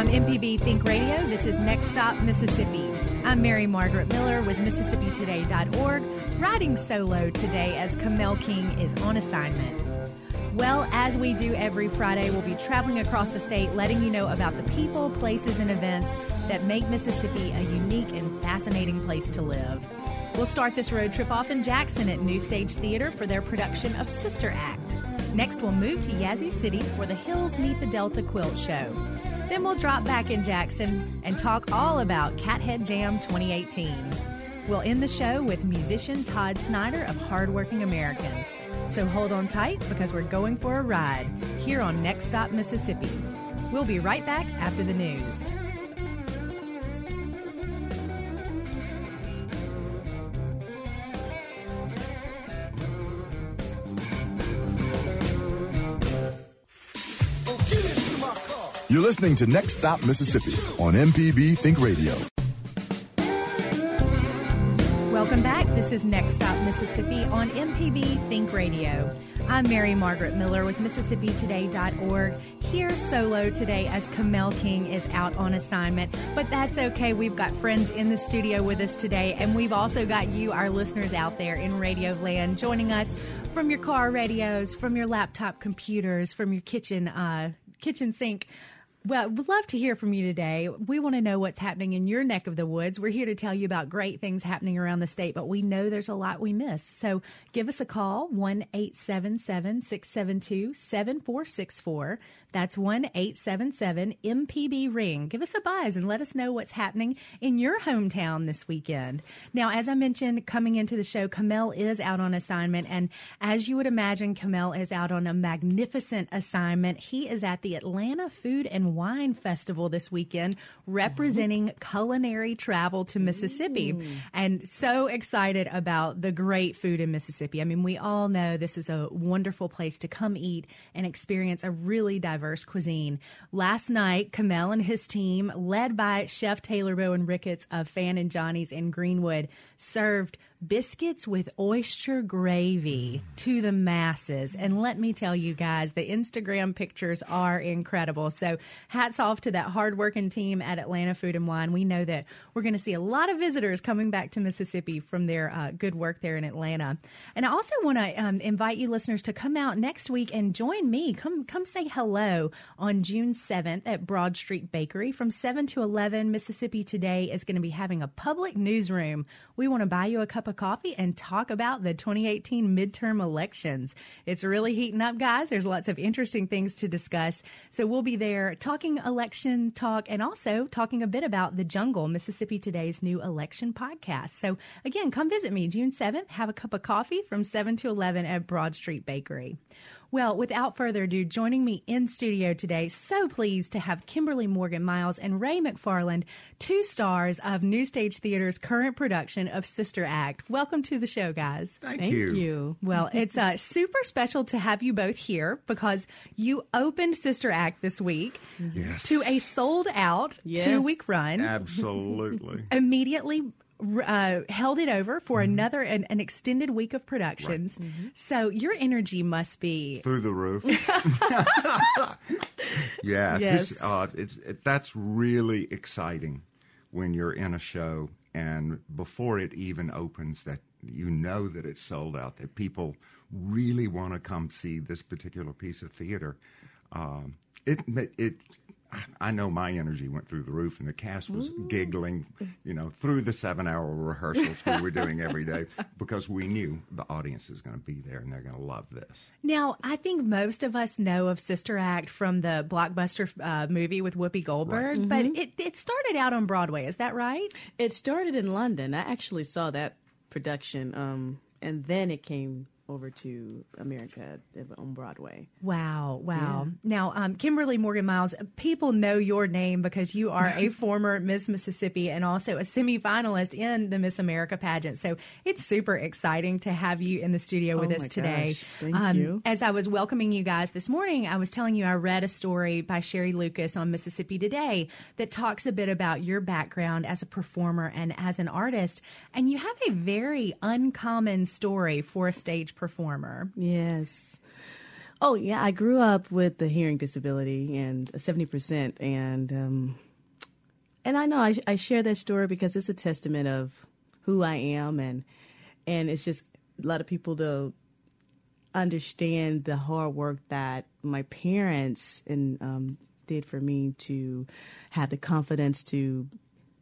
From MPB Think Radio, this is Next Stop Mississippi. I'm Mary Margaret Miller with MississippiToday.org, riding solo today as Kamel King is on assignment. Well, as we do every Friday, we'll be traveling across the state, letting you know about the people, places, and events that make Mississippi a unique and fascinating place to live. We'll start this road trip off in Jackson at New Stage Theater for their production of Sister Act. Next, we'll move to Yazoo City for the Hills Meet the Delta Quilt Show. Then we'll drop back in Jackson and talk all about Cathead Jam 2018. We'll end the show with musician Todd Snider of Hardworking Americans. So hold on tight because we're going for a ride here on Next Stop Mississippi. We'll be right back after the news. You're listening to Next Stop Mississippi on MPB Think Radio. Welcome back. This is Next Stop Mississippi on MPB Think Radio. I'm Mary Margaret Miller with MississippiToday.org here solo today as Kamel King is out on assignment. But that's okay. We've got friends in the studio with us today, and we've also got you, our listeners out there in Radio Land, joining us from your car radios, from your laptop computers, from your kitchen uh, kitchen sink. Well, we'd love to hear from you today. We want to know what's happening in your neck of the woods. We're here to tell you about great things happening around the state, but we know there's a lot we miss. So give us a call, 1 877 672 7464. That's 1 877 MPB Ring. Give us a buzz and let us know what's happening in your hometown this weekend. Now, as I mentioned, coming into the show, Kamel is out on assignment. And as you would imagine, Kamel is out on a magnificent assignment. He is at the Atlanta Food and Wine Festival this weekend, representing mm-hmm. culinary travel to Mississippi. Mm. And so excited about the great food in Mississippi. I mean, we all know this is a wonderful place to come eat and experience a really diverse diverse cuisine. Last night, Kamel and his team, led by Chef Taylor Bowen Ricketts of Fan and Johnny's in Greenwood, served biscuits with oyster gravy to the masses. And let me tell you guys, the Instagram pictures are incredible. So hats off to that hardworking team at Atlanta Food and Wine. We know that we're going to see a lot of visitors coming back to Mississippi from their uh, good work there in Atlanta. And I also want to um, invite you listeners to come out next week and join me. Come, come say hello on June 7th at Broad Street Bakery from 7 to 11. Mississippi Today is going to be having a public newsroom. We want to buy you a cup of coffee and talk about the 2018 midterm elections. It's really heating up, guys. There's lots of interesting things to discuss. So we'll be there talking election talk and also talking a bit about the jungle, Mississippi Today's new election podcast. So again, come visit me June 7th. Have a cup of coffee from 7 to 11 at Broad Street Bakery. Well, without further ado, joining me in studio today, so pleased to have Kimberly Morgan Miles and Ray McFarland, two stars of New Stage Theater's current production of Sister Act. Welcome to the show, guys. Thank, Thank you. you. Well, it's uh, super special to have you both here because you opened Sister Act this week Yes. to a sold out Yes. two week run. Absolutely. Immediately uh, held it over for Mm-hmm. another an, an extended week of productions. So your energy must be Through the roof. yeah. Yes. This, uh, it's, it, that's really exciting when you're in a show and before it even opens that you know that it's sold out, that people really want to come see this particular piece of theater. Um, it, it, I know my energy went through the roof, and the cast was giggling, you know, through the seven-hour rehearsals we were doing every day because we knew the audience is going to be there and they're going to love this. Now, I think most of us know of Sister Act from the blockbuster uh, movie with Whoopi Goldberg, but it, it started out on Broadway. Is that right? It started in London. I actually saw that production, um, and then it came over to America on Broadway. Wow, wow. Now, um, Kimberly Morgan Miles, people know your name because you are a former Miss Mississippi and also a semifinalist in the Miss America pageant. So it's super exciting to have you in the studio with Oh us today. gosh, thank um, you. As I was welcoming you guys this morning, I was telling you I read a story by Sherry Lucas on Mississippi Today that talks a bit about your background as a performer and as an artist. And you have a very uncommon story for a stage performer. Yes. Oh yeah, I grew up with a hearing disability and seventy percent, and um, and I know I, I share that story because it's a testament of who I am, and and it's just a lot of people to understand the hard work that my parents and um, did for me to have the confidence to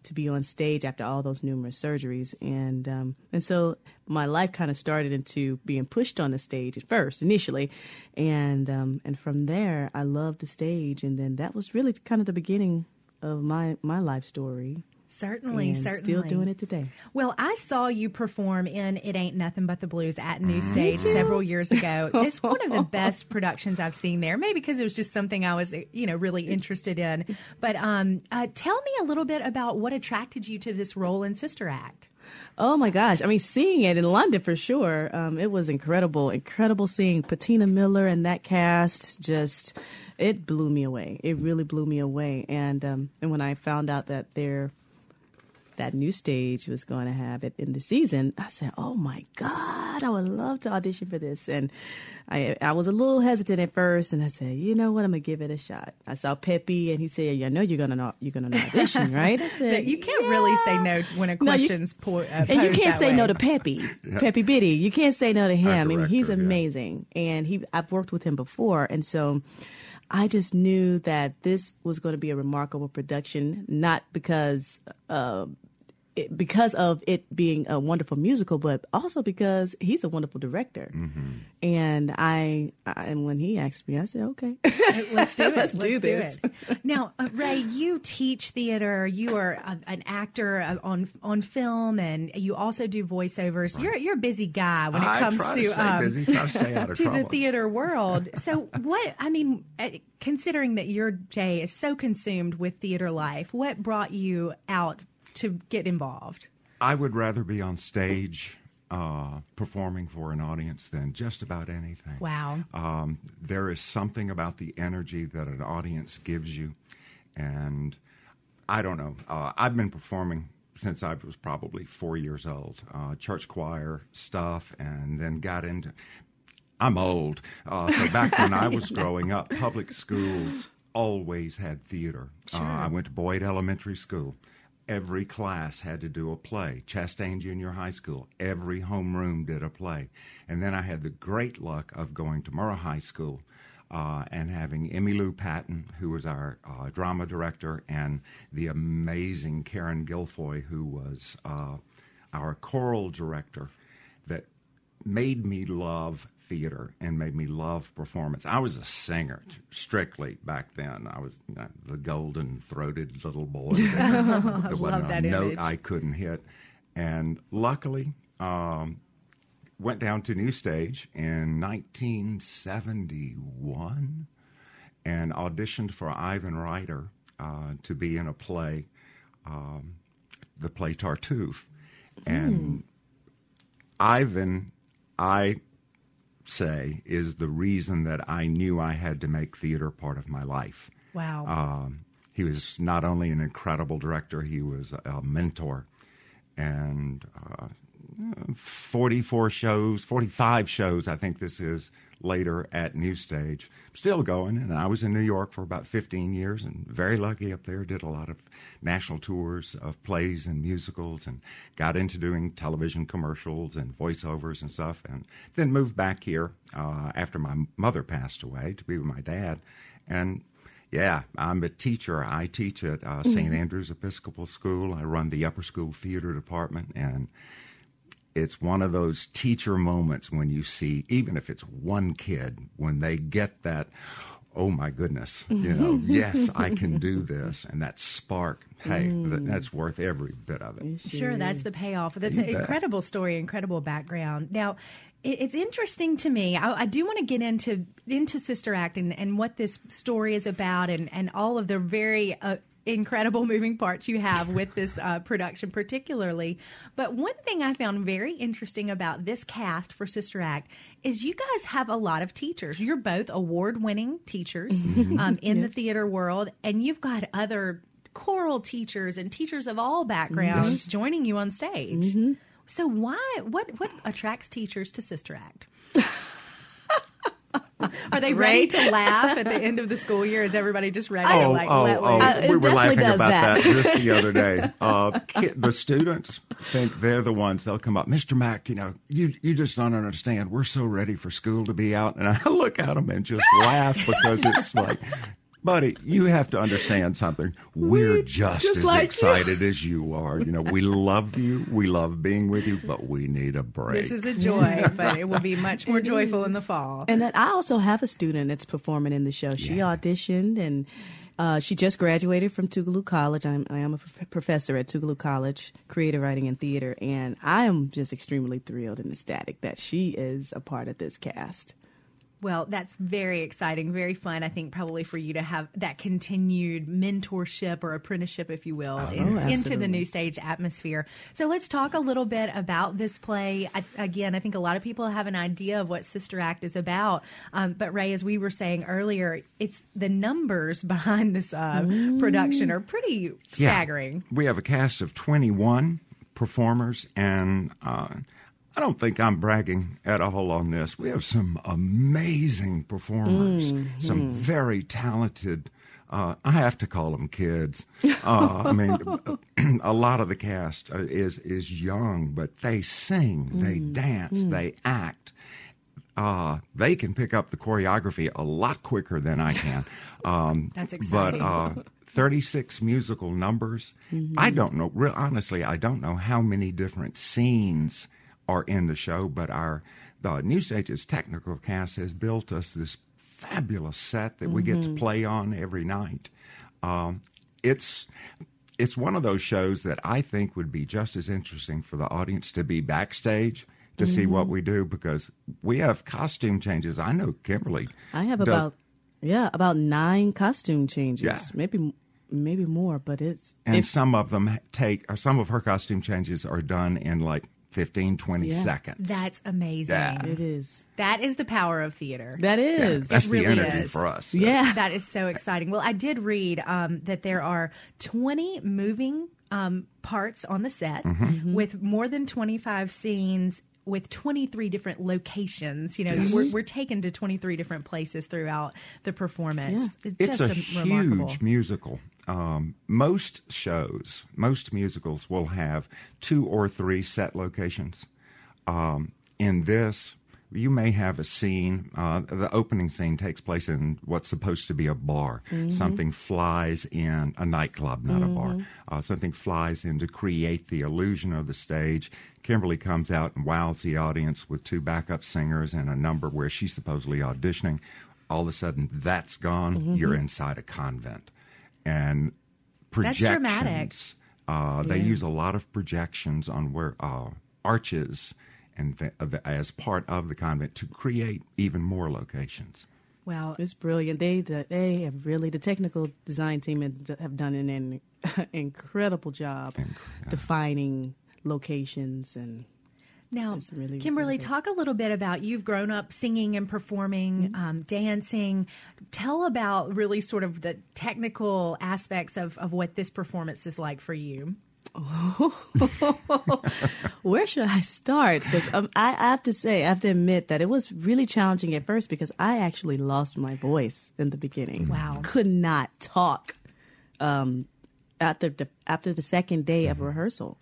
to be on stage after all those numerous surgeries. And um, and so my life kind of started into being pushed on the stage at first initially. And um, and from there I loved the stage. And then that was really kind of the beginning of my my life story Certainly, certainly. still doing it today. Well, I saw you perform in "It Ain't Nothing But the Blues" at New Stage several years ago. It's one of the best productions I've seen there. Maybe because it was just something I was, you know, really interested in. But um, uh, tell me a little bit about what attracted you to this role in Sister Act. Oh my gosh. I mean, seeing it in London for sure, um, it was incredible. Incredible seeing Patina Miller and that cast just, it blew me away. It really blew me away. And, um, and when I found out that they're, that new stage was going to have it in the season, I said, "Oh my God, I would love to audition for this." And I I was a little hesitant at first, and I said, "You know what? I'm gonna give it a shot." I saw Peppy, and he said, "I know you're gonna you're gonna audition, right?" I said, You can't really say no when a No, you- question's po- uh, and you can't say way. no to Peppy, Peppy Biddy. You can't say no to him. I mean, he's director, yeah. amazing, and he I've worked with him before, and so I just knew that this was going to be a remarkable production, not because. Uh, it, because of it being a wonderful musical, but also because he's a wonderful director, Mm-hmm. and I, I and when he asked me, I said, "Okay, Let's do it. Let's do it. Now, uh, Ray, you teach theater. You are a, an actor uh, on on film, and you also do voiceovers. You're you're a busy guy when it comes to, to um, busy, to stay out of to the theater world. So, what I mean, uh, considering that your day is so consumed with theater life, what brought you out to get involved? I would rather be on stage uh, performing for an audience than just about anything. Wow. Um, there is something about the energy that an audience gives you, and I don't know. Uh, I've been performing since I was probably four years old, uh, church choir stuff, and then got into. I'm old, uh, so back when I was growing up, public schools always had theater. Uh, I went to Boyd Elementary School. Every class had to do a play. Chastain Junior High School, every homeroom did a play. And then I had the great luck of going to Murrah High School uh, and having Emmy Lou Patton, who was our uh, drama director, and the amazing Karen Gilfoy, who was uh, our choral director, that made me love theater and made me love performance. I was a singer strictly back then. I was you know, the golden throated little boy. there wasn't love that a note. I couldn't hit. And luckily, um, went down to New Stage in 1971 and auditioned for Ivan Ryder uh, to be in a play, um, the play Tartuffe. And Ivan, I say, is the reason that I knew I had to make theater part of my life. Wow. Um, he was not only an incredible director, he was a, mentor. And uh, 44 shows, 45 shows, I think this is later at New Stage. Still going. And I was in New York for about 15 years and very lucky up there. Did a lot of national tours of plays and musicals and got into doing television commercials and voiceovers and stuff. And then moved back here uh, after my mother passed away to be with my dad. And yeah, I'm a teacher. I teach at uh, St. Andrew's Episcopal School. I run the upper school theater department, and it's one of those teacher moments when you see, even if it's one kid, when they get that, oh my goodness, you know, yes, I can do this, and that spark. Hey, that, that's worth every bit of it. Sure, that's the payoff. That's You an bet. incredible story, incredible background. Now, it's interesting to me. I, I do want to get into into Sister Act and, and what this story is about, and and all of the very. Uh, Incredible moving parts you have with this uh, production, particularly. But one thing I found very interesting about this cast for Sister Act is you guys have a lot of teachers. You're both award winning teachers um, in the theater world, and you've got other choral teachers and teachers of all backgrounds joining you on stage. So why what what attracts teachers to Sister Act? Are they ready to laugh at the end of the school year? Is everybody just ready to Oh, like oh, let oh! Uh, we were laughing about that. that. just the other day. Uh, ki- the students think they're the ones. They'll come up, Mr. Mack. You know, you you just don't understand. We're so ready for school to be out, and I look at them and just laugh because it's like. Buddy, you have to understand something. We're We just, just as like you. excited as you are. You know, we love you. We love being with you, but we need a break. This is a joy, but it will be much more joyful in the fall. And then I also have a student that's performing in the show. She Yeah. auditioned and uh, she just graduated from Tougaloo College. I'm, I am a prof- professor at Tougaloo College, creative writing and theater, and I am just extremely thrilled and ecstatic that she is a part of this cast. Well, that's very exciting, very fun. I think probably for you to have that continued mentorship or apprenticeship, if you will, in- Oh, into the new stage atmosphere. So let's talk a little bit about this play. I, again, I think a lot of people have an idea of what Sister Act is about. Um, but Ray, as we were saying earlier, it's the numbers behind this uh, production are pretty Yeah. staggering. We have a cast of 21 performers, and uh, I don't think I'm bragging at all on this. We have some amazing performers, some very talented. Uh, I have to call them kids. Uh, I mean, a lot of the cast uh, is is young, but they sing, they dance, they act uh, they can pick up the choreography a lot quicker than I can. Um, That's But exciting. uh, 36 musical numbers. I don't know. Real honestly, I don't know how many different scenes are in the show. But our the New Stages technical cast has built us this fabulous set that we get to play on every night. Um, it's it's one of those shows that I think would be just as interesting for the audience to be backstage to see what we do because we have costume changes. I know Kimberly. I have does- about yeah about nine costume changes, Yeah. maybe maybe more, but it's and if- some of them take or some of her costume changes are done in like 15 20 Yeah. seconds. That's amazing. Yeah. it is That is the power of theater. That is. Yeah, that's really the energy is. for us. So. yeah. That is so exciting. Well, I did read um, that there are 20 moving um, parts on the set Mm-hmm. with more than 25 scenes with 23 different locations. You know, we're, we're taken to 23 different places throughout the performance. It's just a a, remarkable. huge musical. Um, most shows, most musicals will have two or three set locations. Um, in this, you may have a scene. Uh, the opening scene takes place in what's supposed to be a bar. Something flies in a nightclub, not a bar. Uh, something flies in to create the illusion of the stage. Kimberly comes out and wows the audience with two backup singers and a number where she's supposedly auditioning. All of a sudden, that's gone. You're inside a convent, and That's projections. dramatic. Uh, They use a lot of projections on where uh, arches and th- uh, the, as part of the convent to create even more locations. Well, It's brilliant. They they have really the technical design team have- have done an, in- incredible job defining locations and Now, really, Kimberly, talk a little bit about you've grown up singing and performing, Mm-hmm. um, dancing. Tell about really sort of the technical aspects of, of what this performance is like for you. Where should I start? Because um, I, I have to say, I have to admit that it was really challenging at first because I actually lost my voice in the beginning. Wow. could not talk um, after the after the second day of rehearsal,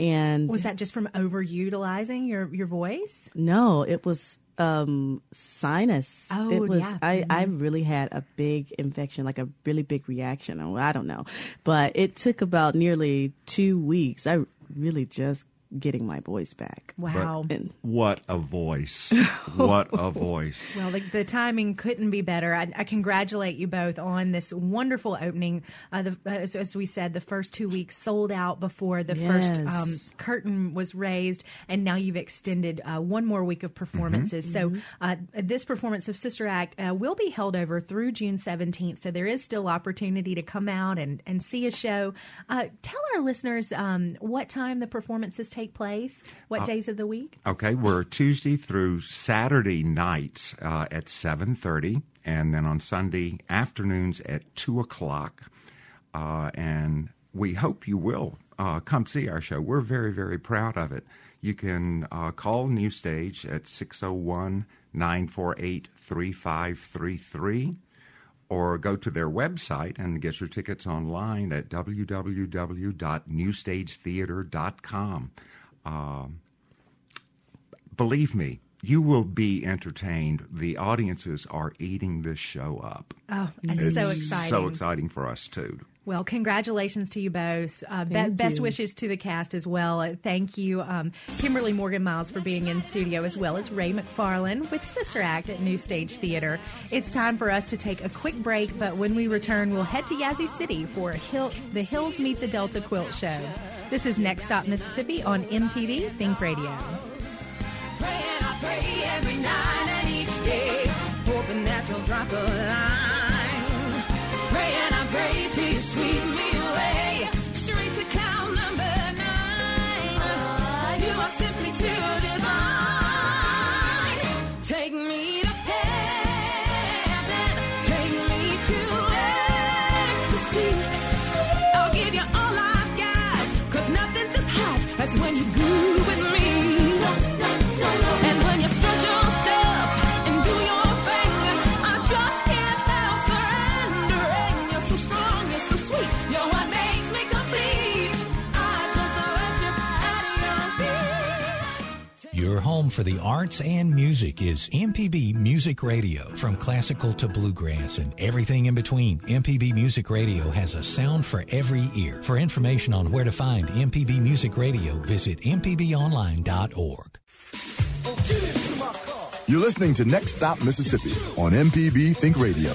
and Was that just from overutilizing your, your voice? no, it was um, sinus. Oh, it was. yeah. I I really had a big infection, like a really big reaction. I don't know, but it took about nearly two weeks. I really just getting my voice back. Wow. And What a voice! what a voice! Well, the, the timing couldn't be better. I, I congratulate you both on this wonderful opening. Uh, the, as, as we said, the first two weeks sold out before the first um, curtain was raised, and now you've extended uh, one more week of performances. So uh, this performance of Sister Act uh, will be held over through June 17th. So there is still opportunity to come out and, and see a show. Uh, tell our listeners um, what time the performances take place, what days of the week. Okay, we're Tuesday through Saturday nights uh, at seven thirty, and then on Sunday afternoons at two o'clock. Uh, and we hope you will uh, come see our show. We're very, very proud of it. You can uh, call New Stage at 601 948 3533 or go to their website and get your tickets online at www.newstagetheater.com. Um, believe me, you will be entertained. The audiences are eating this show up. Oh, it's so exciting. So exciting for us, too. Well, congratulations to you both. Uh, be- best wishes to the cast as well. Uh, thank you, um, Kimberly Morgan Miles, for being in studio, as well as Ray McFarland with Sister Act at New Stage Theater. It's time for us to take a quick break, but when we return, we'll head to Yazoo City for Hill- the Hills Meet the Delta Quilt Show. This is Next Stop Mississippi on MPB Think Radio. For the arts and music is MPB Music Radio. From classical to bluegrass and everything in between, MPB Music Radio has a sound for every ear. For information on where to find MPB Music Radio, visit mpbonline.org. You're listening to Next Stop Mississippi on MPB Think Radio.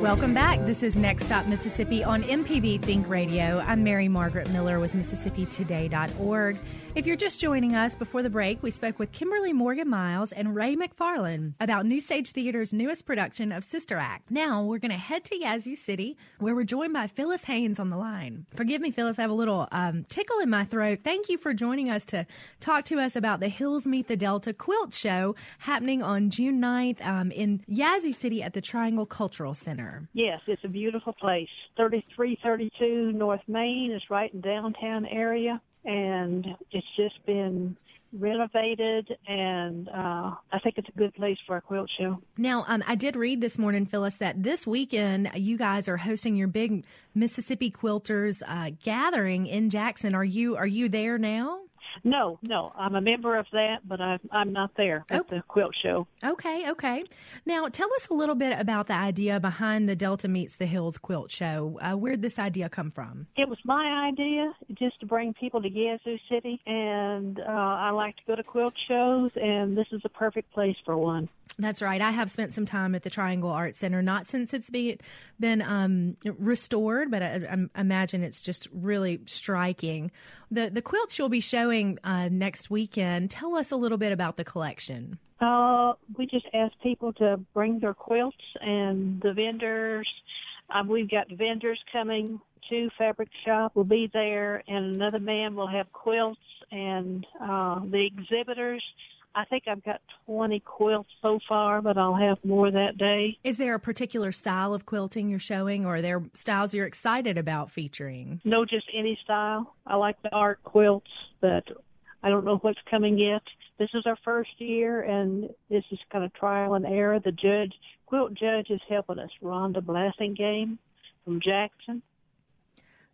Welcome back. This is Next Stop Mississippi on MPB Think Radio. I'm Mary Margaret Miller with MississippiToday.org. If you're just joining us before the break, we spoke with Kimberly Morgan Miles and Ray McFarland about New Stage Theater's newest production of Sister Act. Now we're going to head to Yazoo City, where we're joined by Phyllis Haynes on the line. Forgive me, Phyllis, I have a little um, tickle in my throat. Thank you for joining us to talk to us about the Hills Meet the Delta Quilt Show happening on June 9th um, in Yazoo City at the Triangle Cultural Center. Yes, it's a beautiful place. 3332 North Main is right in downtown area, and it's just been renovated, and uh, I think it's a good place for a quilt show. Now, um, I did read this morning, Phyllis, that this weekend you guys are hosting your big Mississippi Quilters uh, gathering in Jackson. Are you are you there now? No, no, I'm a member of that, but I'm I'm not there at Oh. the quilt show. Okay, okay. Now, tell us a little bit about the idea behind the Delta Meets the Hills Quilt Show. Uh, where'd this idea come from? It was my idea just to bring people to Yazoo City, and uh, I like to go to quilt shows, and this is a perfect place for one. That's right. I have spent some time at the Triangle Art Center, not since it's be, been um, restored, but I, I imagine it's just really striking. The the quilts you'll be showing uh, next weekend. Tell us a little bit about the collection. Uh, we just ask people to bring their quilts and the vendors. Um, we've got vendors coming to Fabric Shop. will be there, and another man will have quilts and uh, the exhibitors. I think I've got 20 quilts so far, but I'll have more that day. Is there a particular style of quilting you're showing, or are there styles you're excited about featuring? No, just any style. I like the art quilts, but I don't know what's coming yet. This is our first year, and this is kind of trial and error. The judge, quilt judge, is helping us. Rhonda Blassingame from Jackson.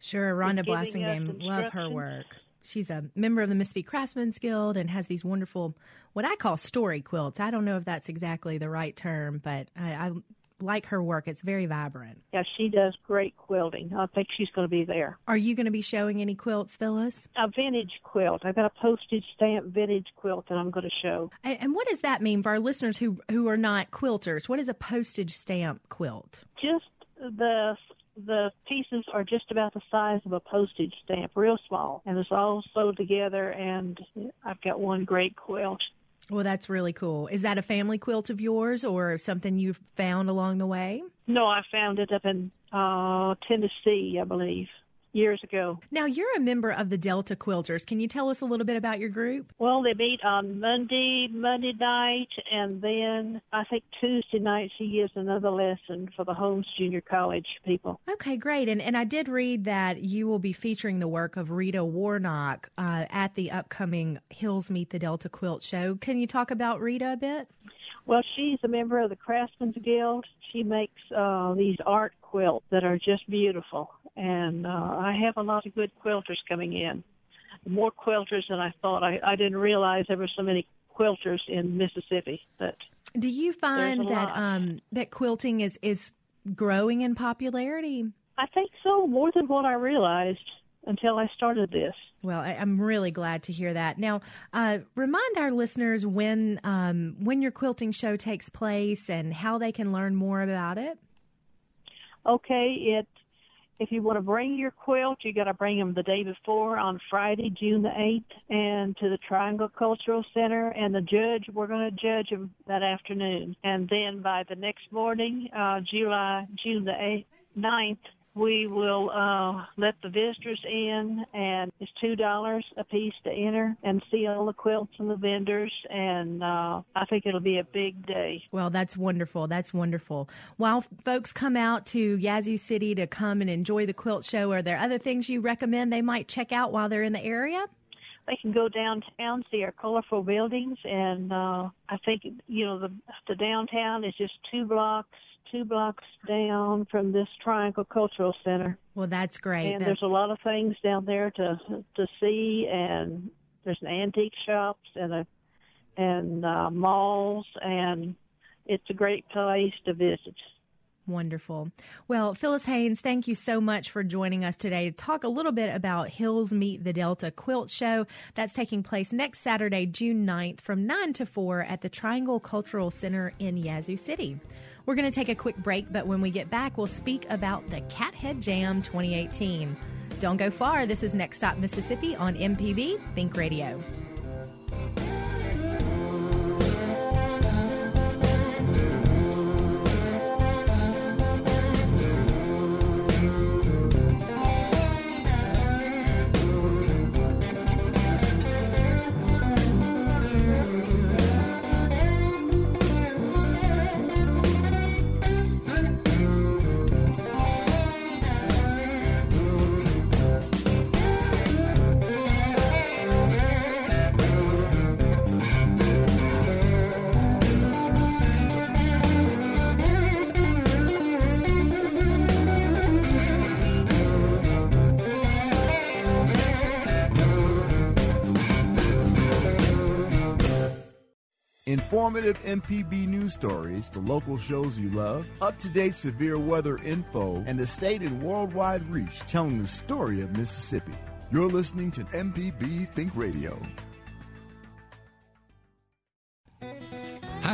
Sure, Rhonda Blassingame, love her work. She's a member of the Mississippi Craftsman's Guild and has these wonderful, what I call story quilts. I don't know if that's exactly the right term, but I, I like her work. It's very vibrant. Yeah, she does great quilting. I think she's going to be there. Are you going to be showing any quilts, Phyllis? A vintage quilt. I've got a postage stamp vintage quilt that I'm going to show. And, and what does that mean for our listeners who who are not quilters? What is a postage stamp quilt? Just the the pieces are just about the size of a postage stamp, real small, and it's all sewed together. And I've got one great quilt. Well, that's really cool. Is that a family quilt of yours or something you've found along the way? No, I found it up in uh Tennessee, I believe. Years ago. Now, you're a member of the Delta Quilters. Can you tell us a little bit about your group? Well, they meet on Monday, Monday night, and then I think Tuesday night she gives another lesson for the Holmes Junior College people. Okay, great. And and I did read that you will be featuring the work of Rita Warnock uh, at the upcoming Hills Meet the Delta Quilt show. Can you talk about Rita a bit? Well, she's a member of the Craftsman's Guild. She makes uh, these art quilts that are just beautiful, and uh, I have a lot of good quilters coming in. More quilters than I thought. I, I didn't realize there were so many quilters in Mississippi. But Do you find that um, that quilting is is growing in popularity? I think so, more than what I realized until I started this. Well, I, I'm really glad to hear that. Now, uh, remind our listeners when um, when your quilting show takes place and how they can learn more about it. Okay, it if you want to bring your quilt, you got to bring them the day before on Friday, June the 8th, and to the Triangle Cultural Center. And the judge, we're going to judge them that afternoon. And then by the next morning, uh, July, June the 8th, 9th, we will uh, let the visitors in, and it's two dollars a piece to enter and see all the quilts and the vendors. And uh, I think it'll be a big day. Well, that's wonderful. That's wonderful. While folks come out to Yazoo City to come and enjoy the quilt show, are there other things you recommend they might check out while they're in the area? they can go downtown, see our colorful buildings, and uh, I think you know the the downtown is just two blocks, two blocks down from this Triangle Cultural Center, Well, that's great. and That- there's a lot of things down there to to see, and there's an antique shops and a and uh, malls, and it's a great place to visit. Wonderful. Well, Phyllis Haynes, thank you so much for joining us today to talk a little bit about Hills Meet the Delta Quilt Show. That's taking place next Saturday, June 9th from 9 to 4 at the Triangle Cultural Center in Yazoo City. We're going to take a quick break, but when we get back, we'll speak about the Cathead Jam 2018. Don't go far. This is Next Stop Mississippi on MPB Think Radio. Informative MPB news stories, the local shows you love, up to date severe weather info, and the state and worldwide reach telling the story of Mississippi. You're listening to MPB Think Radio.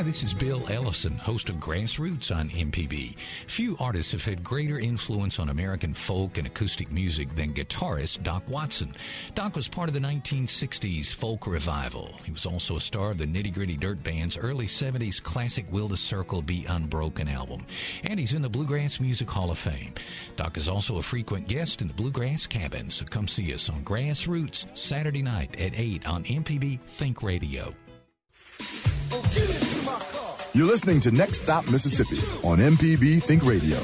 Hi, this is Bill Ellison, host of Grassroots on MPB. Few artists have had greater influence on American folk and acoustic music than guitarist Doc Watson. Doc was part of the 1960s folk revival. He was also a star of the Nitty Gritty Dirt Band's early 70s classic Will the Circle Be Unbroken album. And he's in the Bluegrass Music Hall of Fame. Doc is also a frequent guest in the Bluegrass Cabin, so come see us on Grassroots Saturday night at 8 on MPB Think Radio. You're listening to Next Stop Mississippi on MPB Think Radio.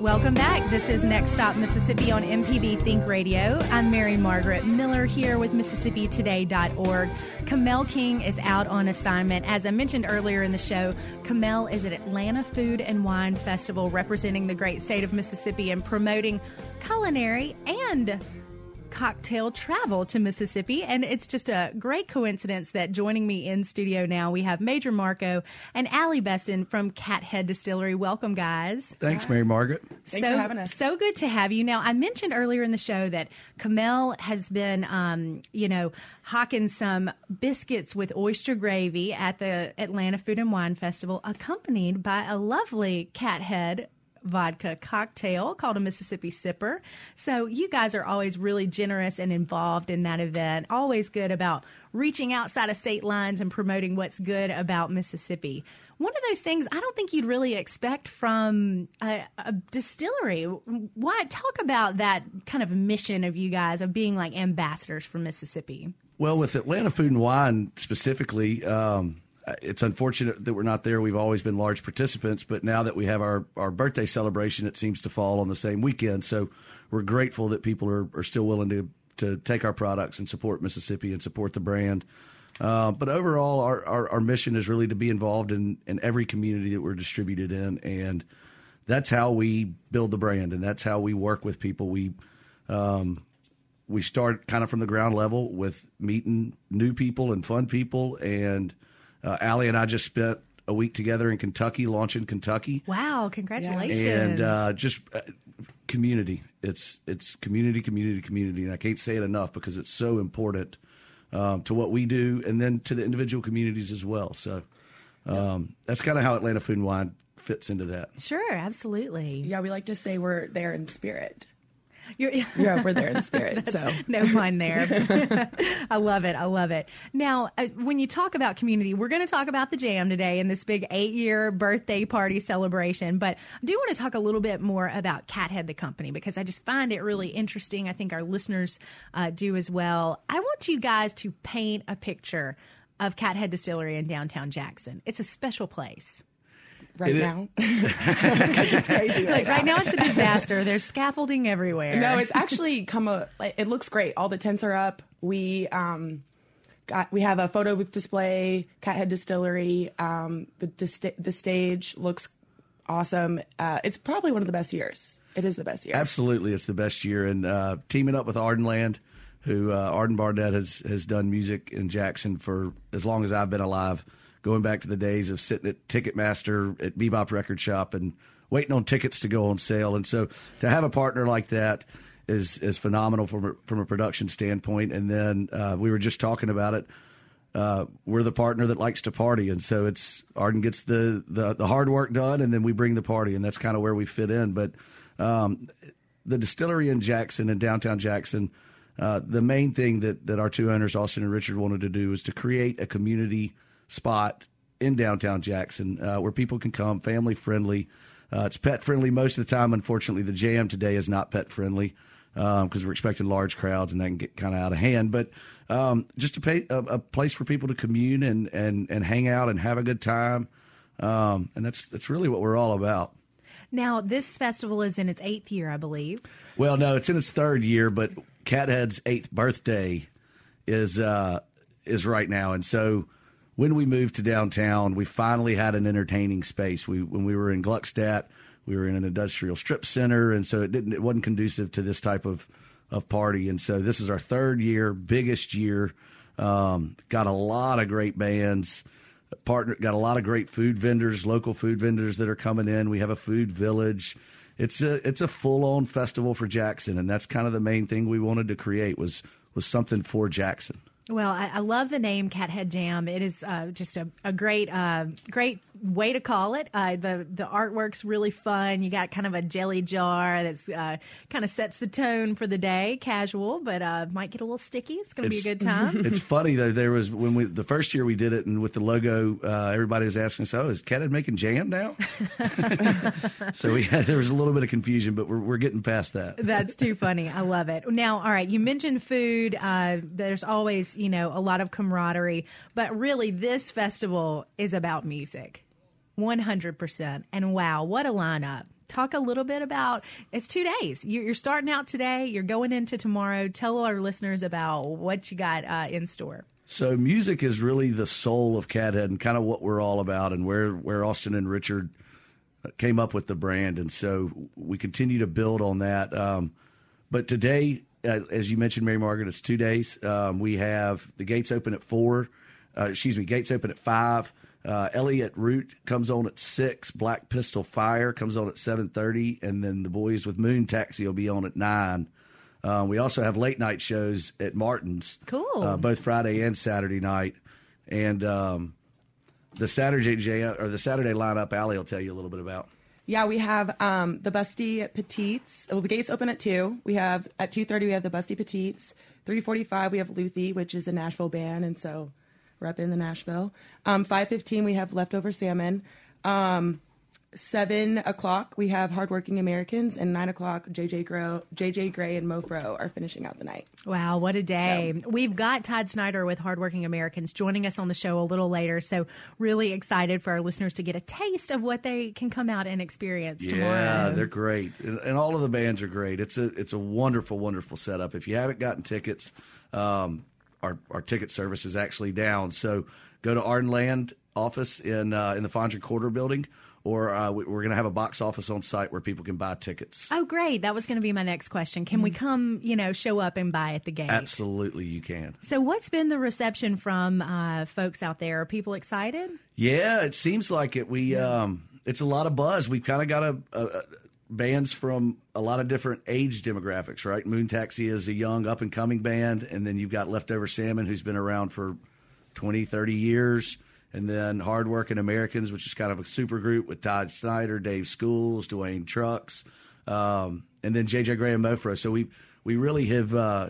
Welcome back. This is Next Stop Mississippi on MPB Think Radio. I'm Mary Margaret Miller here with MississippiToday.org. Kamel King is out on assignment. As I mentioned earlier in the show, Kamel is at Atlanta Food and Wine Festival representing the great state of Mississippi and promoting culinary and cocktail travel to Mississippi. And it's just a great coincidence that joining me in studio now, we have Major Marco and Allie Beston from Cathead Distillery. Welcome, guys. Thanks, Mary Margaret. Thanks so, for having us. So good to have you. Now, I mentioned earlier in the show that Kamel has been, um, you know, hawking some biscuits with oyster gravy at the Atlanta Food and Wine Festival, accompanied by a lovely Cathead vodka cocktail called a Mississippi Sipper. So you guys are always really generous and involved in that event. Always good about reaching outside of state lines and promoting what's good about Mississippi. One of those things I don't think you'd really expect from a, a distillery. Why talk about that kind of mission of you guys of being like ambassadors for Mississippi? Well, with Atlanta Food and Wine specifically, um, it's unfortunate that we're not there. We've always been large participants, but now that we have our, our birthday celebration, it seems to fall on the same weekend. So we're grateful that people are, are still willing to, to take our products and support Mississippi and support the brand. Uh, but overall, our, our, our mission is really to be involved in, in every community that we're distributed in. And that's how we build the brand and that's how we work with people. We, um, we start kind of from the ground level with meeting new people and fun people. And uh, Allie and I just spent a week together in Kentucky, launching Kentucky, Wow, congratulations. and uh, just uh, community. It's it's community, community, community, and I can't say it enough because it's so important um, to what we do, and then to the individual communities as well. So um, that's kind of how Atlanta Food and Wine fits into that. sure, absolutely. Yeah, we like to say we're there in spirit. You're, Yeah, we're there in spirit. so no pun there. I love it. I love it. Now, uh, when you talk about community, we're going to talk about the jam today and this big eight year birthday party celebration. But I do want to talk a little bit more about Cathead, the company, because I just find it really interesting. I think our listeners uh, do as well. I want you guys to paint a picture of Cathead Distillery in downtown Jackson. It's a special place. Right It- now, because it's crazy right Like right now. now, it's a disaster. There's scaffolding everywhere. No, it's actually come a. It looks great. All the tents are up. We um, got we have a photo booth display. Cathead Distillery. Um, the dis- the stage looks awesome. Uh, it's probably one of the best years. It is the best year. Absolutely, it's the best year, and uh, teaming up with Ardenland, who uh, Arden Barnett has has done music in Jackson for as long as I've been alive, going back to the days of sitting at Ticketmaster at Bebop Record Shop and waiting on tickets to go on sale. And so to have a partner like that is is phenomenal from a, from a production standpoint. And then uh, we were just talking about it. Uh, we're the partner that likes to party, and so it's Arden gets the, the the hard work done, and then we bring the party, and that's kind of where we fit in. But um, the distillery in Jackson in downtown Jackson, uh, the main thing that that our two owners, Austin and Richard, wanted to do was to create a community spot in downtown Jackson uh, where people can come, family friendly. Uh, it's pet friendly most of the time. Unfortunately, the jam today is not pet friendly because we're expecting large crowds and that can get kind of out of hand. But um, just a, pay, a, a place for people to commune and, and, and hang out and have a good time. Um, and that's that's really what we're all about. Now, this festival is in its eighth year, I believe. Well, no, it's in its third year, but Cathead's eighth birthday is uh, is right now, and so when we moved to downtown, we finally had an entertaining space. We when we were in Gluckstadt, we were in an industrial strip center, and so it didn't it wasn't conducive to this type of of party. And so this is our third year, biggest year. Um, got a lot of great bands. Partner got a lot of great food vendors, local food vendors that are coming in. We have a food village. It's a it's a full on festival for Jackson, and that's kind of the main thing we wanted to create was was something for Jackson. Well, I, I love the name Cathead Jam. It is uh, just a, a great, uh, great way to call it. Uh, the the artwork's really fun. You got kind of a jelly jar that's uh, kind of sets the tone for the day, casual, but uh, might get a little sticky. It's going to be a good time. it's funny though. There was when we the first year we did it, and with the logo, uh, everybody was asking us, "Oh, is Cathead making jam now?" so we had there was a little bit of confusion, but we're we're getting past that. That's too funny. I love it. Now, all right, you mentioned food. Uh, there's always, you know, a lot of camaraderie, but really, this festival is about music, 100%. And wow, what a lineup! Talk a little bit about. It's two days. You're, starting out today. You're going into tomorrow. Tell our listeners about what you got uh, in store. So music is really the soul of Cathead and kind of what we're all about, and where where Austin and Richard came up with the brand, and so we continue to build on that. Um, but today, uh, as you mentioned, Mary Margaret, it's two days. Um, we have the gates open at four. Uh, excuse me, gates open at five. Uh, Elliot Root comes on at six. Black Pistol Fire comes on at seven thirty, and then the boys with Moon Taxi will be on at nine. Uh, we also have late night shows at Martin's, Cool. uh, both Friday and Saturday night, and um, the Saturday jam or the Saturday lineup. Allie will tell you a little bit about. Yeah, we have um, the Busty Petites. Well, the gates open at two. We have at two thirty. We have the Busty Petites. Three forty-five. We have Luthi, which is a Nashville band, and so we're up in the Nashville. Um, Five fifteen. We have Leftover Salmon. Um, Seven o'clock. We have Hardworking Americans, and nine o'clock. JJ Grey, JJ Grey, and Mofro are finishing out the night. Wow, what a day. We've got Todd Snider with Hardworking Americans joining us on the show a little later. So, really excited for our listeners to get a taste of what they can come out and experience tomorrow. Yeah, they're great, and, and all of the bands are great. It's a it's a wonderful, wonderful setup. If you haven't gotten tickets, um, our our ticket service is actually down. So go to Ardenland office in uh, in the Fondren Corner building, or uh, we, we're going to have a box office on site where people can buy tickets. Oh, great. That was going to be my next question. Can we come, you know, show up and buy at the gate? Absolutely, you can. So, what's been the reception from uh, folks out there? Are people excited? Yeah, it seems like it. We um, it's a lot of buzz. We've kind of got a, a bands from a lot of different age demographics, right? Moon Taxi is a young up and coming band, and then you've got Leftover Salmon, who's been around for 20, 30 years, and then Hardworking Americans, which is kind of a super group with Todd Snider, Dave Schools, Duane Trucks, um, and then JJ Grey and Mofro. So we we really have uh,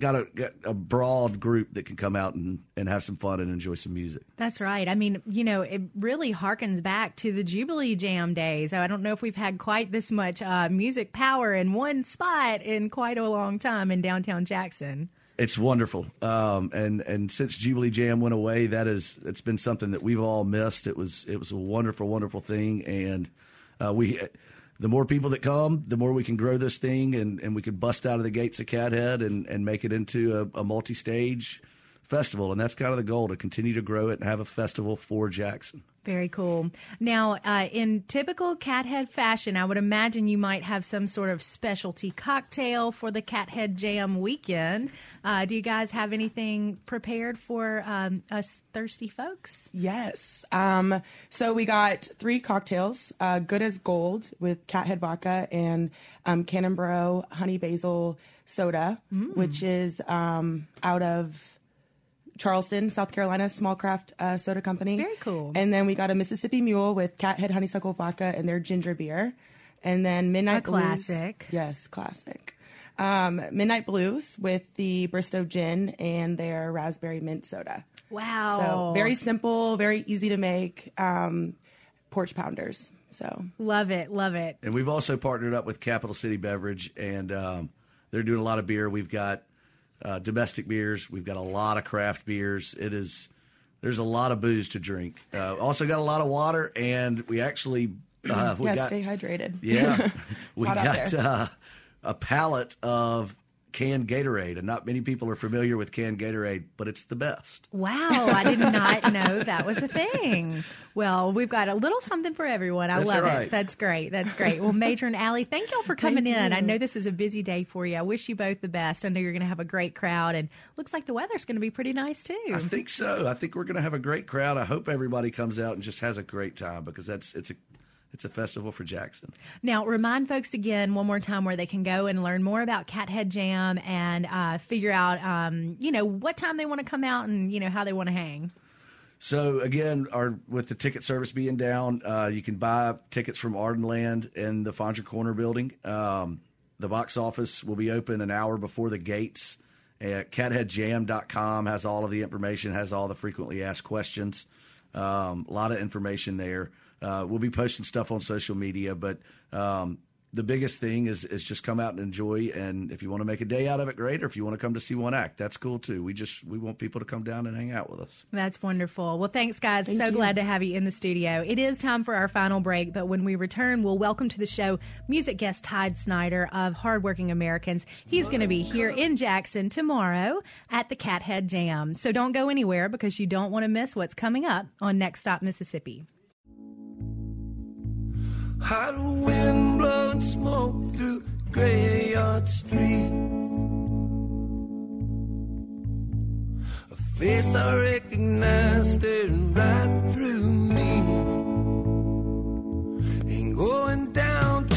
got a got a broad group that can come out and, and have some fun and enjoy some music. That's right. I mean, you know, it really harkens back to the Jubilee Jam days. I don't know if we've had quite this much uh, music power in one spot in quite a long time in downtown Jackson. It's wonderful, um, and and since Jubilee Jam went away, that is it's been something that we've all missed. It was it was a wonderful, wonderful thing, and uh, we the more people that come, the more we can grow this thing, and, and we can bust out of the gates of Cathead and, and make it into a, a multi stage festival, and that's kind of the goal to continue to grow it and have a festival for Jackson. Very cool. Now, uh, in typical Cathead fashion, I would imagine you might have some sort of specialty cocktail for the Cathead Jam weekend. Uh, do you guys have anything prepared for um, us thirsty folks? Yes. Um, so we got three cocktails uh, Good as Gold with Cathead Vodka and um, Honey Basil Soda, which is um, out of Charleston, South Carolina, small craft uh, soda company. Very cool. And then we got a Mississippi Mule with Cathead Honeysuckle Vodka and their ginger beer. And then Midnight A Blues. classic. Yes, classic. Um, Midnight Blues with the Bristow Gin and their raspberry mint soda. Wow. So very simple, very easy to make. Um, porch pounders. So Love it. Love it. And we've also partnered up with Capital City Beverage, and um, they're doing a lot of beer. We've got uh, domestic beers. We've got a lot of craft beers. It is there's a lot of booze to drink. Uh, also got a lot of water, and we actually uh, we yeah, got stay hydrated. yeah we got uh, a pallet of canned Gatorade, and not many people are familiar with canned Gatorade, but it's the best. Wow, I did not know that was a thing. Well, we've got a little something for everyone. I That's love it. That's great. That's great. Well, Major and Allie, thank y'all for coming Thank in. you. I know this is a busy day for you. I wish you both the best. I know you're going to have a great crowd, and looks like the weather's going to be pretty nice too. I think so. I think we're going to have a great crowd. I hope everybody comes out and just has a great time because that's it's a it's a festival for Jackson. Now, remind folks again one more time where they can go and learn more about Cathead Jam and uh, figure out, um, you know, what time they want to come out and you know how they want to hang. So again, our with the ticket service being down, uh, you can buy tickets from Ardenland in the Fondren Corner building. Um, the box office will be open an hour before the gates. At catheadjam.com has all of the information, has all the frequently asked questions. Um, a lot of information there. Uh, we'll be posting stuff on social media, but um, the biggest thing is is just come out and enjoy. And if you want to make a day out of it, great. Or if you want to come to see one act, that's cool too. We just we want people to come down and hang out with us. That's wonderful. Well, thanks, guys. so you. glad to have you in the studio. It is time for our final break, but when we return, we'll welcome to the show music guest Todd Snider of Hardworking Americans. He's going to be here in Jackson tomorrow at the Cathead Jam. So don't go anywhere because you don't want to miss what's coming up on Next Stop Mississippi. Hot wind blowing smoke through graveyard street. A face I recognize staring right through me. Ain't going down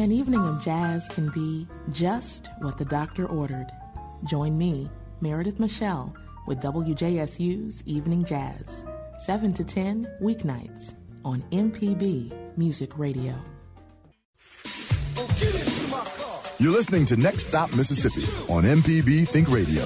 An evening of jazz can be just what the doctor ordered. Join me, Meredith Michelle, with WJSU's Evening Jazz, 7 to 10 weeknights on MPB Music Radio. You're listening to Next Stop Mississippi on MPB Think Radio.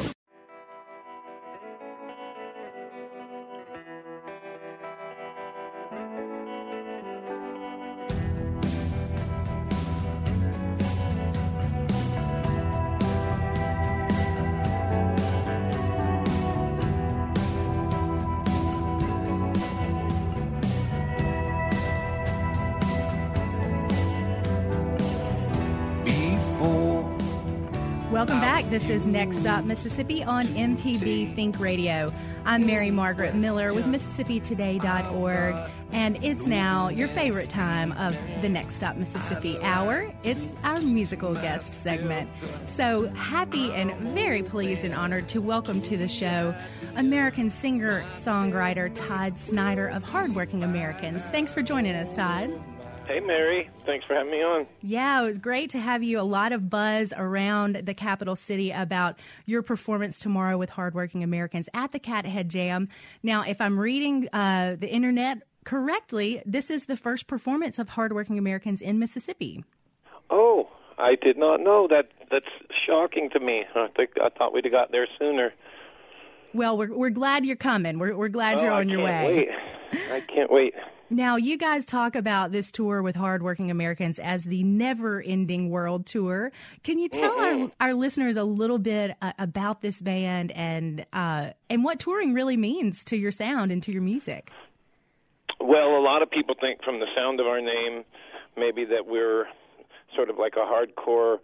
Next Stop Mississippi on MPB Think Radio. I'm Mary Margaret Miller with MississippiToday.org, and it's now your favorite time of the Next Stop Mississippi hour. It's our musical guest segment. So happy and very pleased and honored to welcome to the show American singer songwriter Todd Snider of Hardworking Americans. Thanks for joining us, Todd. Hey, Mary. Thanks for having me on. Yeah, it was great to have you. A lot of buzz around the capital city about your performance tomorrow with Hardworking Americans at the Cathead Jam. Now, if I'm reading uh, the internet correctly, this is the first performance of Hardworking Americans in Mississippi. Oh, I did not know that. That's shocking to me. I think I thought we'd have got there sooner. Well, we're we're glad you're coming. We're we're glad Oh, you're on your can't way. Wait. I can't wait. Now, you guys talk about this tour with Hardworking Americans as the never ending world tour. Can you tell our, our listeners a little bit uh, about this band and, uh, and what touring really means to your sound and to your music? Well, a lot of people think from the sound of our name, maybe that we're sort of like a hardcore,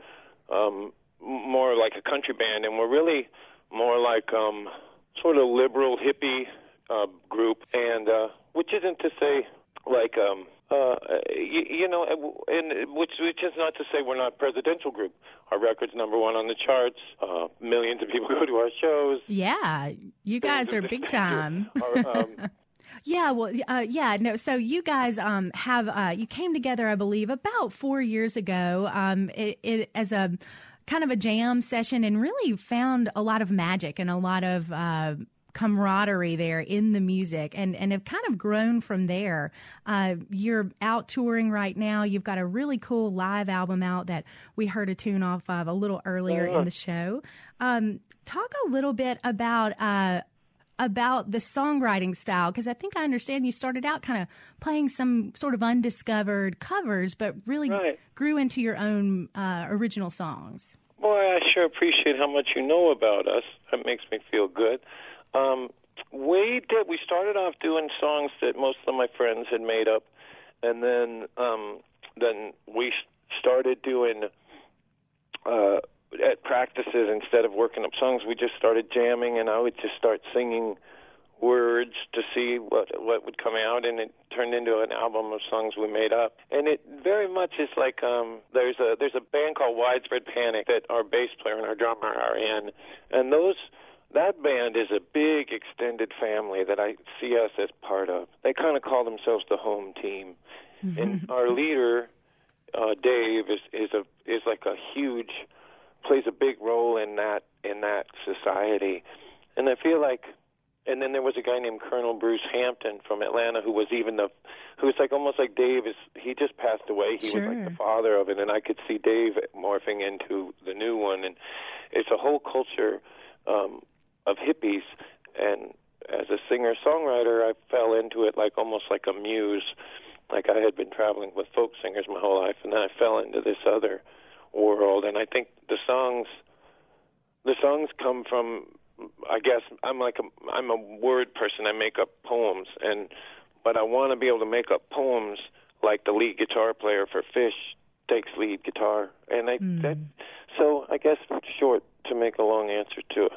um, more like a country band, and we're really more like um, sort of liberal hippie uh, group, and uh, which isn't to say like um, uh, you, you know, and which which is not to say we're not a presidential group. Our record's number one on the charts. Uh, millions of people go to our shows. Yeah, you guys are big time. Our, um, Yeah, well, uh, yeah, no. So you guys um, have uh, you came together, I believe, about four years ago, um, it, it, as a kind of a jam session, and really found a lot of magic and a lot of uh, camaraderie there in the music, and and have kind of grown from there. Uh, you're out touring right now. You've got a really cool live album out that we heard a tune off of a little earlier in the show. Um, talk a little bit about uh, about the songwriting style because I think I understand you started out kind of playing some sort of undiscovered covers, but really Right. grew into your own uh, original songs. Boy, I sure appreciate how much you know about us. That makes me feel good. Um, we did. We started off doing songs that most of my friends had made up, and then um, then we started doing uh, at practices instead of working up songs. We just started jamming, and I would just start singing words to see what what would come out and it turned into an album of songs we made up and it very much is like um there's a there's a band called widespread panic that our bass player and our drummer are in and those that band is a big extended family that I see us as part of. They kind of call themselves the home team. And our leader, uh, Dave, is is a is like a huge plays a big role in that in that society. And I feel like and then there was a guy named Colonel Bruce Hampton from Atlanta who was even the who was like almost like Dave is he just passed away. He was like the father of it and I could see Dave morphing into the new one and it's a whole culture um of hippies and as a singer songwriter I fell into it like almost like a muse. Like I had been traveling with folk singers my whole life and then I fell into this other world and I think the songs the songs come from I guess I'm like a I'm a word person. I make up poems and but I want to be able to make up poems like the lead guitar player for Phish takes lead guitar and I hmm. that so I guess short to make a long answer to a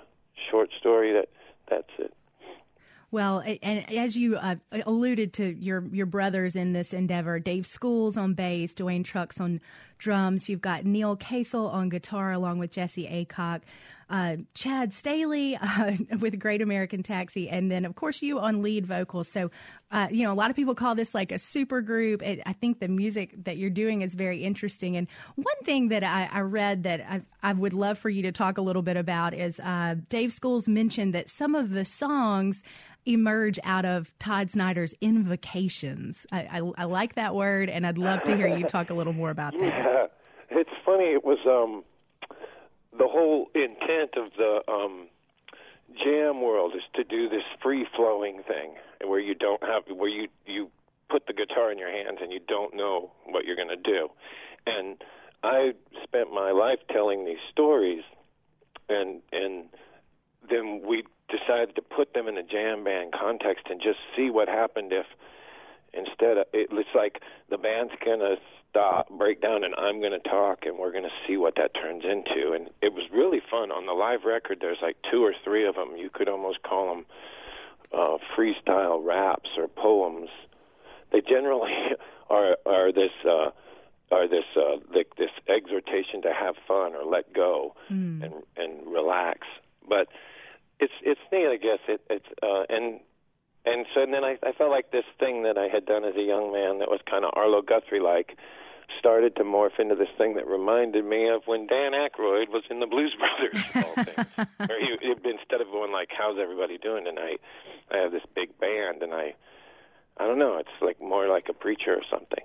short story that that's it. Well, and as you uh, alluded to your your brothers in this endeavor, Dave Schools on bass, Duane Trucks on drums. You've got Neal Casal on guitar along with Jesse Aycock. Uh, Chad Staehly uh, with Great American Taxi, and then of course you on lead vocals. So, uh, you know, a lot of people call this like a super group. It, I think the music that you're doing is very interesting. And one thing that I, I read that I, I would love for you to talk a little bit about is uh, Dave Schools mentioned that some of the songs emerge out of Todd Snider's invocations. I, I, I like that word, and I'd love to hear you talk a little more about that. Yeah, it's funny. It was um, the whole intent of the um, jam world is to do this free flowing thing where you don't have where you you put the guitar in your hands and you don't know what you're going to do. And I spent my life telling these stories, and and then we decided to put them in a jam band context and just see what happened if instead of it, it's like the band's gonna stop break down and i'm gonna talk and we're gonna see what that turns into. And it was really fun. On the live record there's like two or three of them you could almost call them uh freestyle raps or poems. They generally are are this uh are this uh like this exhortation to have fun or let go Mm. and and relax. But it's it's neat i guess it it's uh and and so and then I, I felt like this thing that I had done as a young man that was kind of Arlo Guthrie like started to morph into this thing that reminded me of when Dan Aykroyd was in the Blues Brothers. all things. Where he, he instead of going like, "How's everybody doing tonight?" I have this big band, and I, I don't know, it's like more like a preacher or something.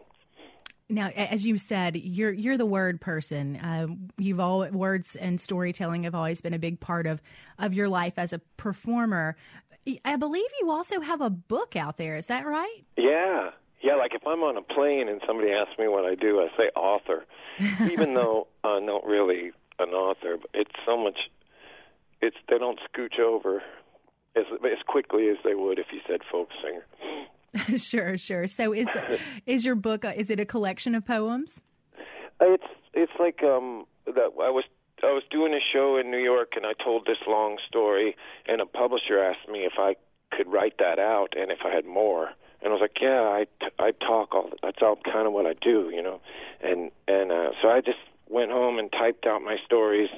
Now, as you said, you're you're the word person. Uh, you've all words and storytelling have always been a big part of of your life as a performer. I believe you also have a book out there. Is that right? Yeah. Yeah, like if I'm on a plane and somebody asks me what I do, I say author, even though I'm not really an author. But it's so much. It's they don't scooch over as as quickly as they would if you said folk singer. sure, sure. So is is your book? Is it a collection of poems? It's it's like um that I was I was doing a show in New York and I told this long story and a publisher asked me if I could write that out and if I had more and I was like yeah I I talk all that's all kind of what I do you know and and uh, so I just went home and typed out my stories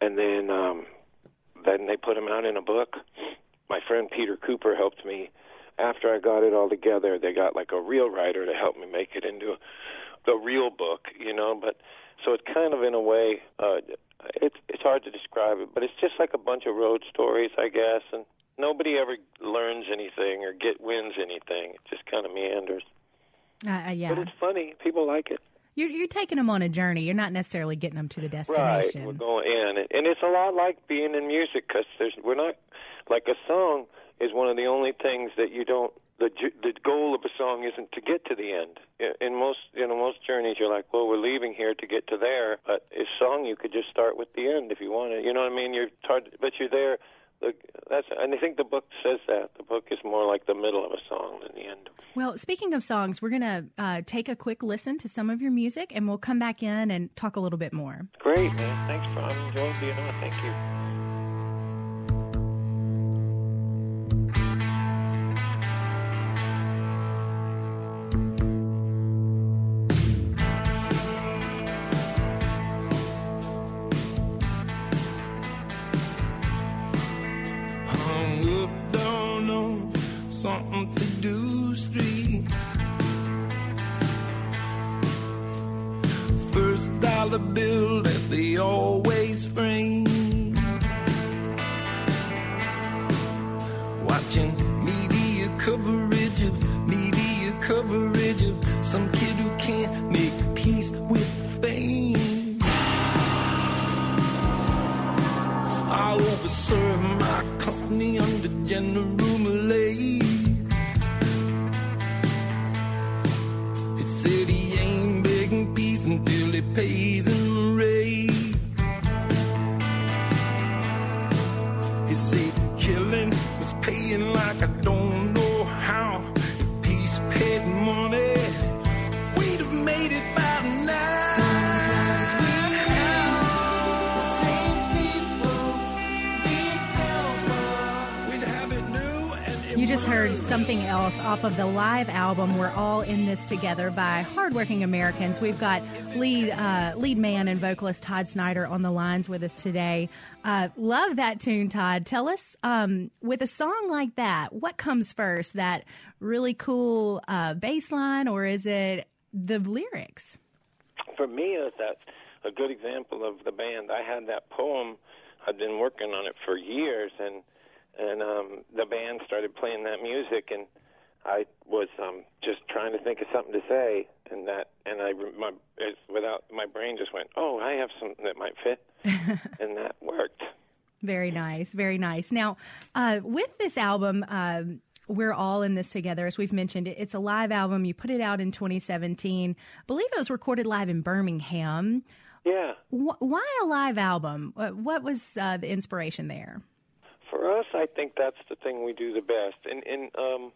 and then um then they put them out in a book my friend Peter Cooper helped me after I got it all together they got like a real writer to help me make it into the real book, you know. But so it's kind of in a way, uh, it's it's hard to describe it, but it's just like a bunch of road stories, I guess, and nobody ever learns anything or get wins anything. It just kind of meanders. Uh, uh, yeah, But it's funny. People like it. you're you're taking them on a journey. You're not necessarily getting them to the destination. Right, we're going in, and, and it's a lot like being in music because there's we're not like a song is one of the only things that you don't. The the goal of a song isn't to get to the end. In- most you know most journeys, you're like, well, we're leaving here to get to there. But a song, you could just start with the end if you wanted. You know what I mean? You're hard, but you're there. The, that's and I think the book says that the book is more like the middle of a song than the end. Well, speaking of songs, we're going to uh, take a quick listen to some of your music, and we'll come back in and talk a little bit more. Great, man. Thanks for enjoying being on. Thank you. Dollar bill that they always frame. Watching media coverage of media coverage of some kid who can't make peace with fame. I overserve my company under General pays a raise. He said killing was paying like I don't know how. Peace paid money, You just heard something else off of the live album "We're All in This Together" by Hardworking Americans. We've got lead uh, lead man and vocalist Todd Snider on the lines with us today. Uh, love that tune, Todd. Tell us, um, with a song like that, what comes first? That really cool uh, bass line, or is it the lyrics? For me, that's a good example of the band. I had that poem. I'd been working on it for years, and and um, the band started playing that music, and I was um, just trying to think of something to say, and that, and I, my, it's without my brain just went, oh, I have something that might fit, and that worked. Very nice, very nice. Now, uh, with this album, um, we're all in this together. As we've mentioned, it's a live album. You put it out in 2017. I believe it was recorded live in Birmingham. Yeah. Why a live album? Uh, What was uh, the inspiration there? For us, I think that's the thing we do the best. And in um,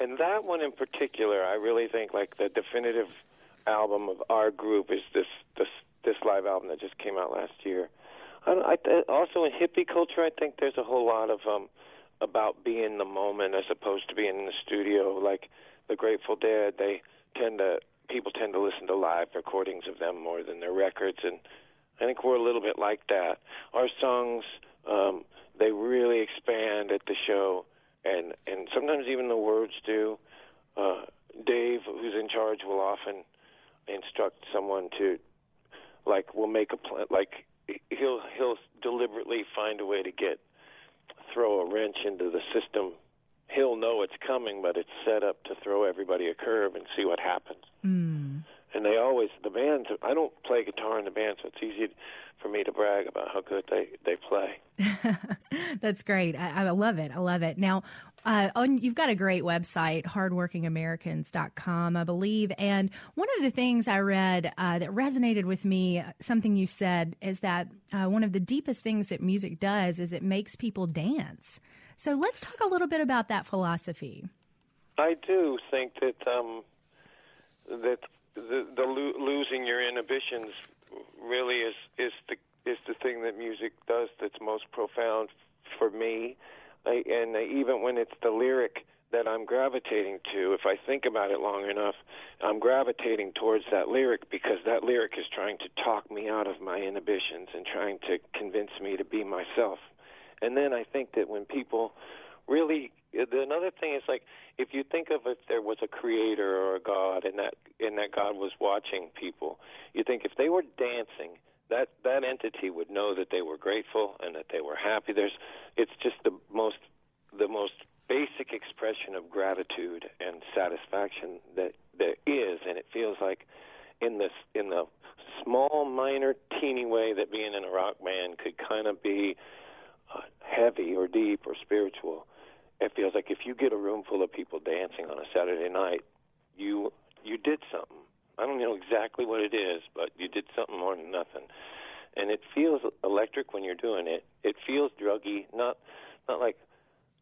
and that one in particular, I really think like the definitive album of our group is this this this live album that just came out last year. I, I also in hippie culture, I think there's a whole lot of um about being the moment as opposed to being in the studio. Like the Grateful Dead, they tend to people tend to listen to live recordings of them more than their records, and I think we're a little bit like that. Our songs, um, they really expand at the show, and and sometimes even the words do. Uh, Dave, who's in charge, will often instruct someone to, like, we'll make a plan. Like he'll he'll deliberately find a way to get throw a wrench into the system. He'll know it's coming, but it's set up to throw everybody a curve and see what happens and they always the bands. I don't play guitar in the band, so it's easy for me to brag about how good they they play. That's great. I, I love it. I love it. Now, uh, on, you've got a great website, hardworkingamericans.com, I believe. And one of the things I read uh, that resonated with me, something you said, is that uh, one of the deepest things that music does is it makes people dance. So let's talk a little bit about that philosophy. I do think that um, that the, the lo- losing your inhibitions really is is the is the thing that music does that's most profound for me. I, and even when it's the lyric that I'm gravitating to, if I think about it long enough, I'm gravitating towards that lyric because that lyric is trying to talk me out of my inhibitions and trying to convince me to be myself. And then I think that when people really another thing is like if you think of if there was a creator or a god and that and that god was watching people you think if they were dancing that that entity would know that they were grateful and that they were happy. There's it's just the most the most basic expression of gratitude and satisfaction that there is. And it feels like in this in the small minor teeny way that being in a rock band could kind of be uh, heavy or deep or spiritual it feels like if you get a room full of people dancing on a Saturday night, you you did something. I don't know exactly what it is, but you did something more than nothing. And it feels electric when you're doing it. It feels druggy, not not like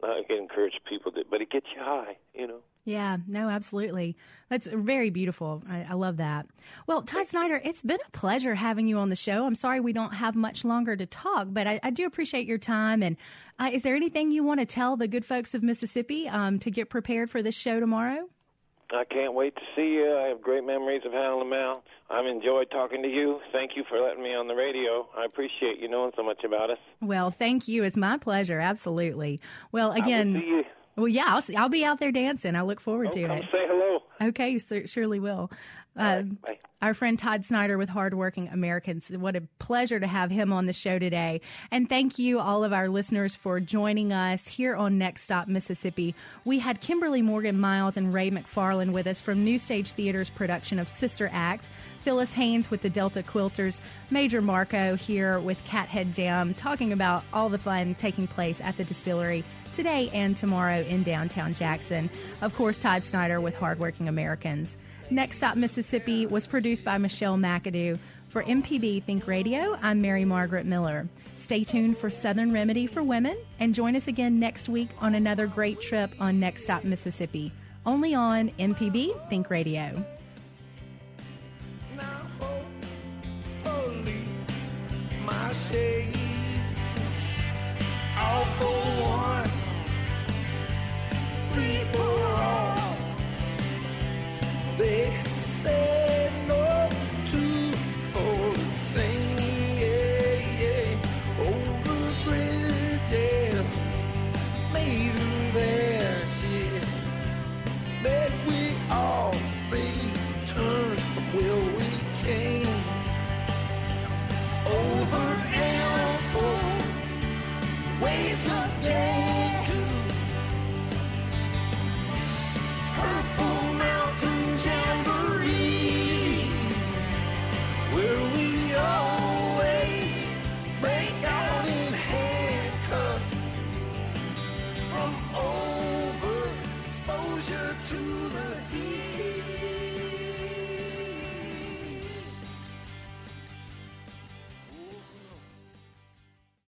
it encourage people to, but it gets you high, you know. Yeah, no, absolutely. That's very beautiful. I, I love that. Well, Todd Snider, it's been a pleasure having you on the show. I'm sorry we don't have much longer to talk, but I, I do appreciate your time. And uh, is there anything you want to tell the good folks of Mississippi um, to get prepared for this show tomorrow? I can't wait to see you. I have great memories of Hal and Mal. I've enjoyed talking to you. Thank you for letting me on the radio. I appreciate you knowing so much about us. Well, thank you. It's my pleasure. Absolutely. Well, again, I will see you. well, yeah, I'll, I'll be out there dancing. I look forward Oh, to it. say hello. Okay, you surely will. Um, Our friend Todd Snider with Hardworking Americans. What a pleasure to have him on the show today. And thank you, all of our listeners, for joining us here on Next Stop Mississippi. We had Kimberly Morgan Miles and Ray McFarland with us from New Stage Theater's production of Sister Act. Phyllis Haynes with the Delta Quilters, Major Marco here with Cathead Jam, talking about all the fun taking place at the distillery today and tomorrow in downtown Jackson. Of course, Todd Snider with Hardworking Americans. Next Stop Mississippi was produced by Michelle McAdoo. For MPB Think Radio, I'm Mary Margaret Miller. Stay tuned for Southern Remedy for Women and join us again next week on another great trip on Next Stop Mississippi, only on MPB Think Radio. Shade.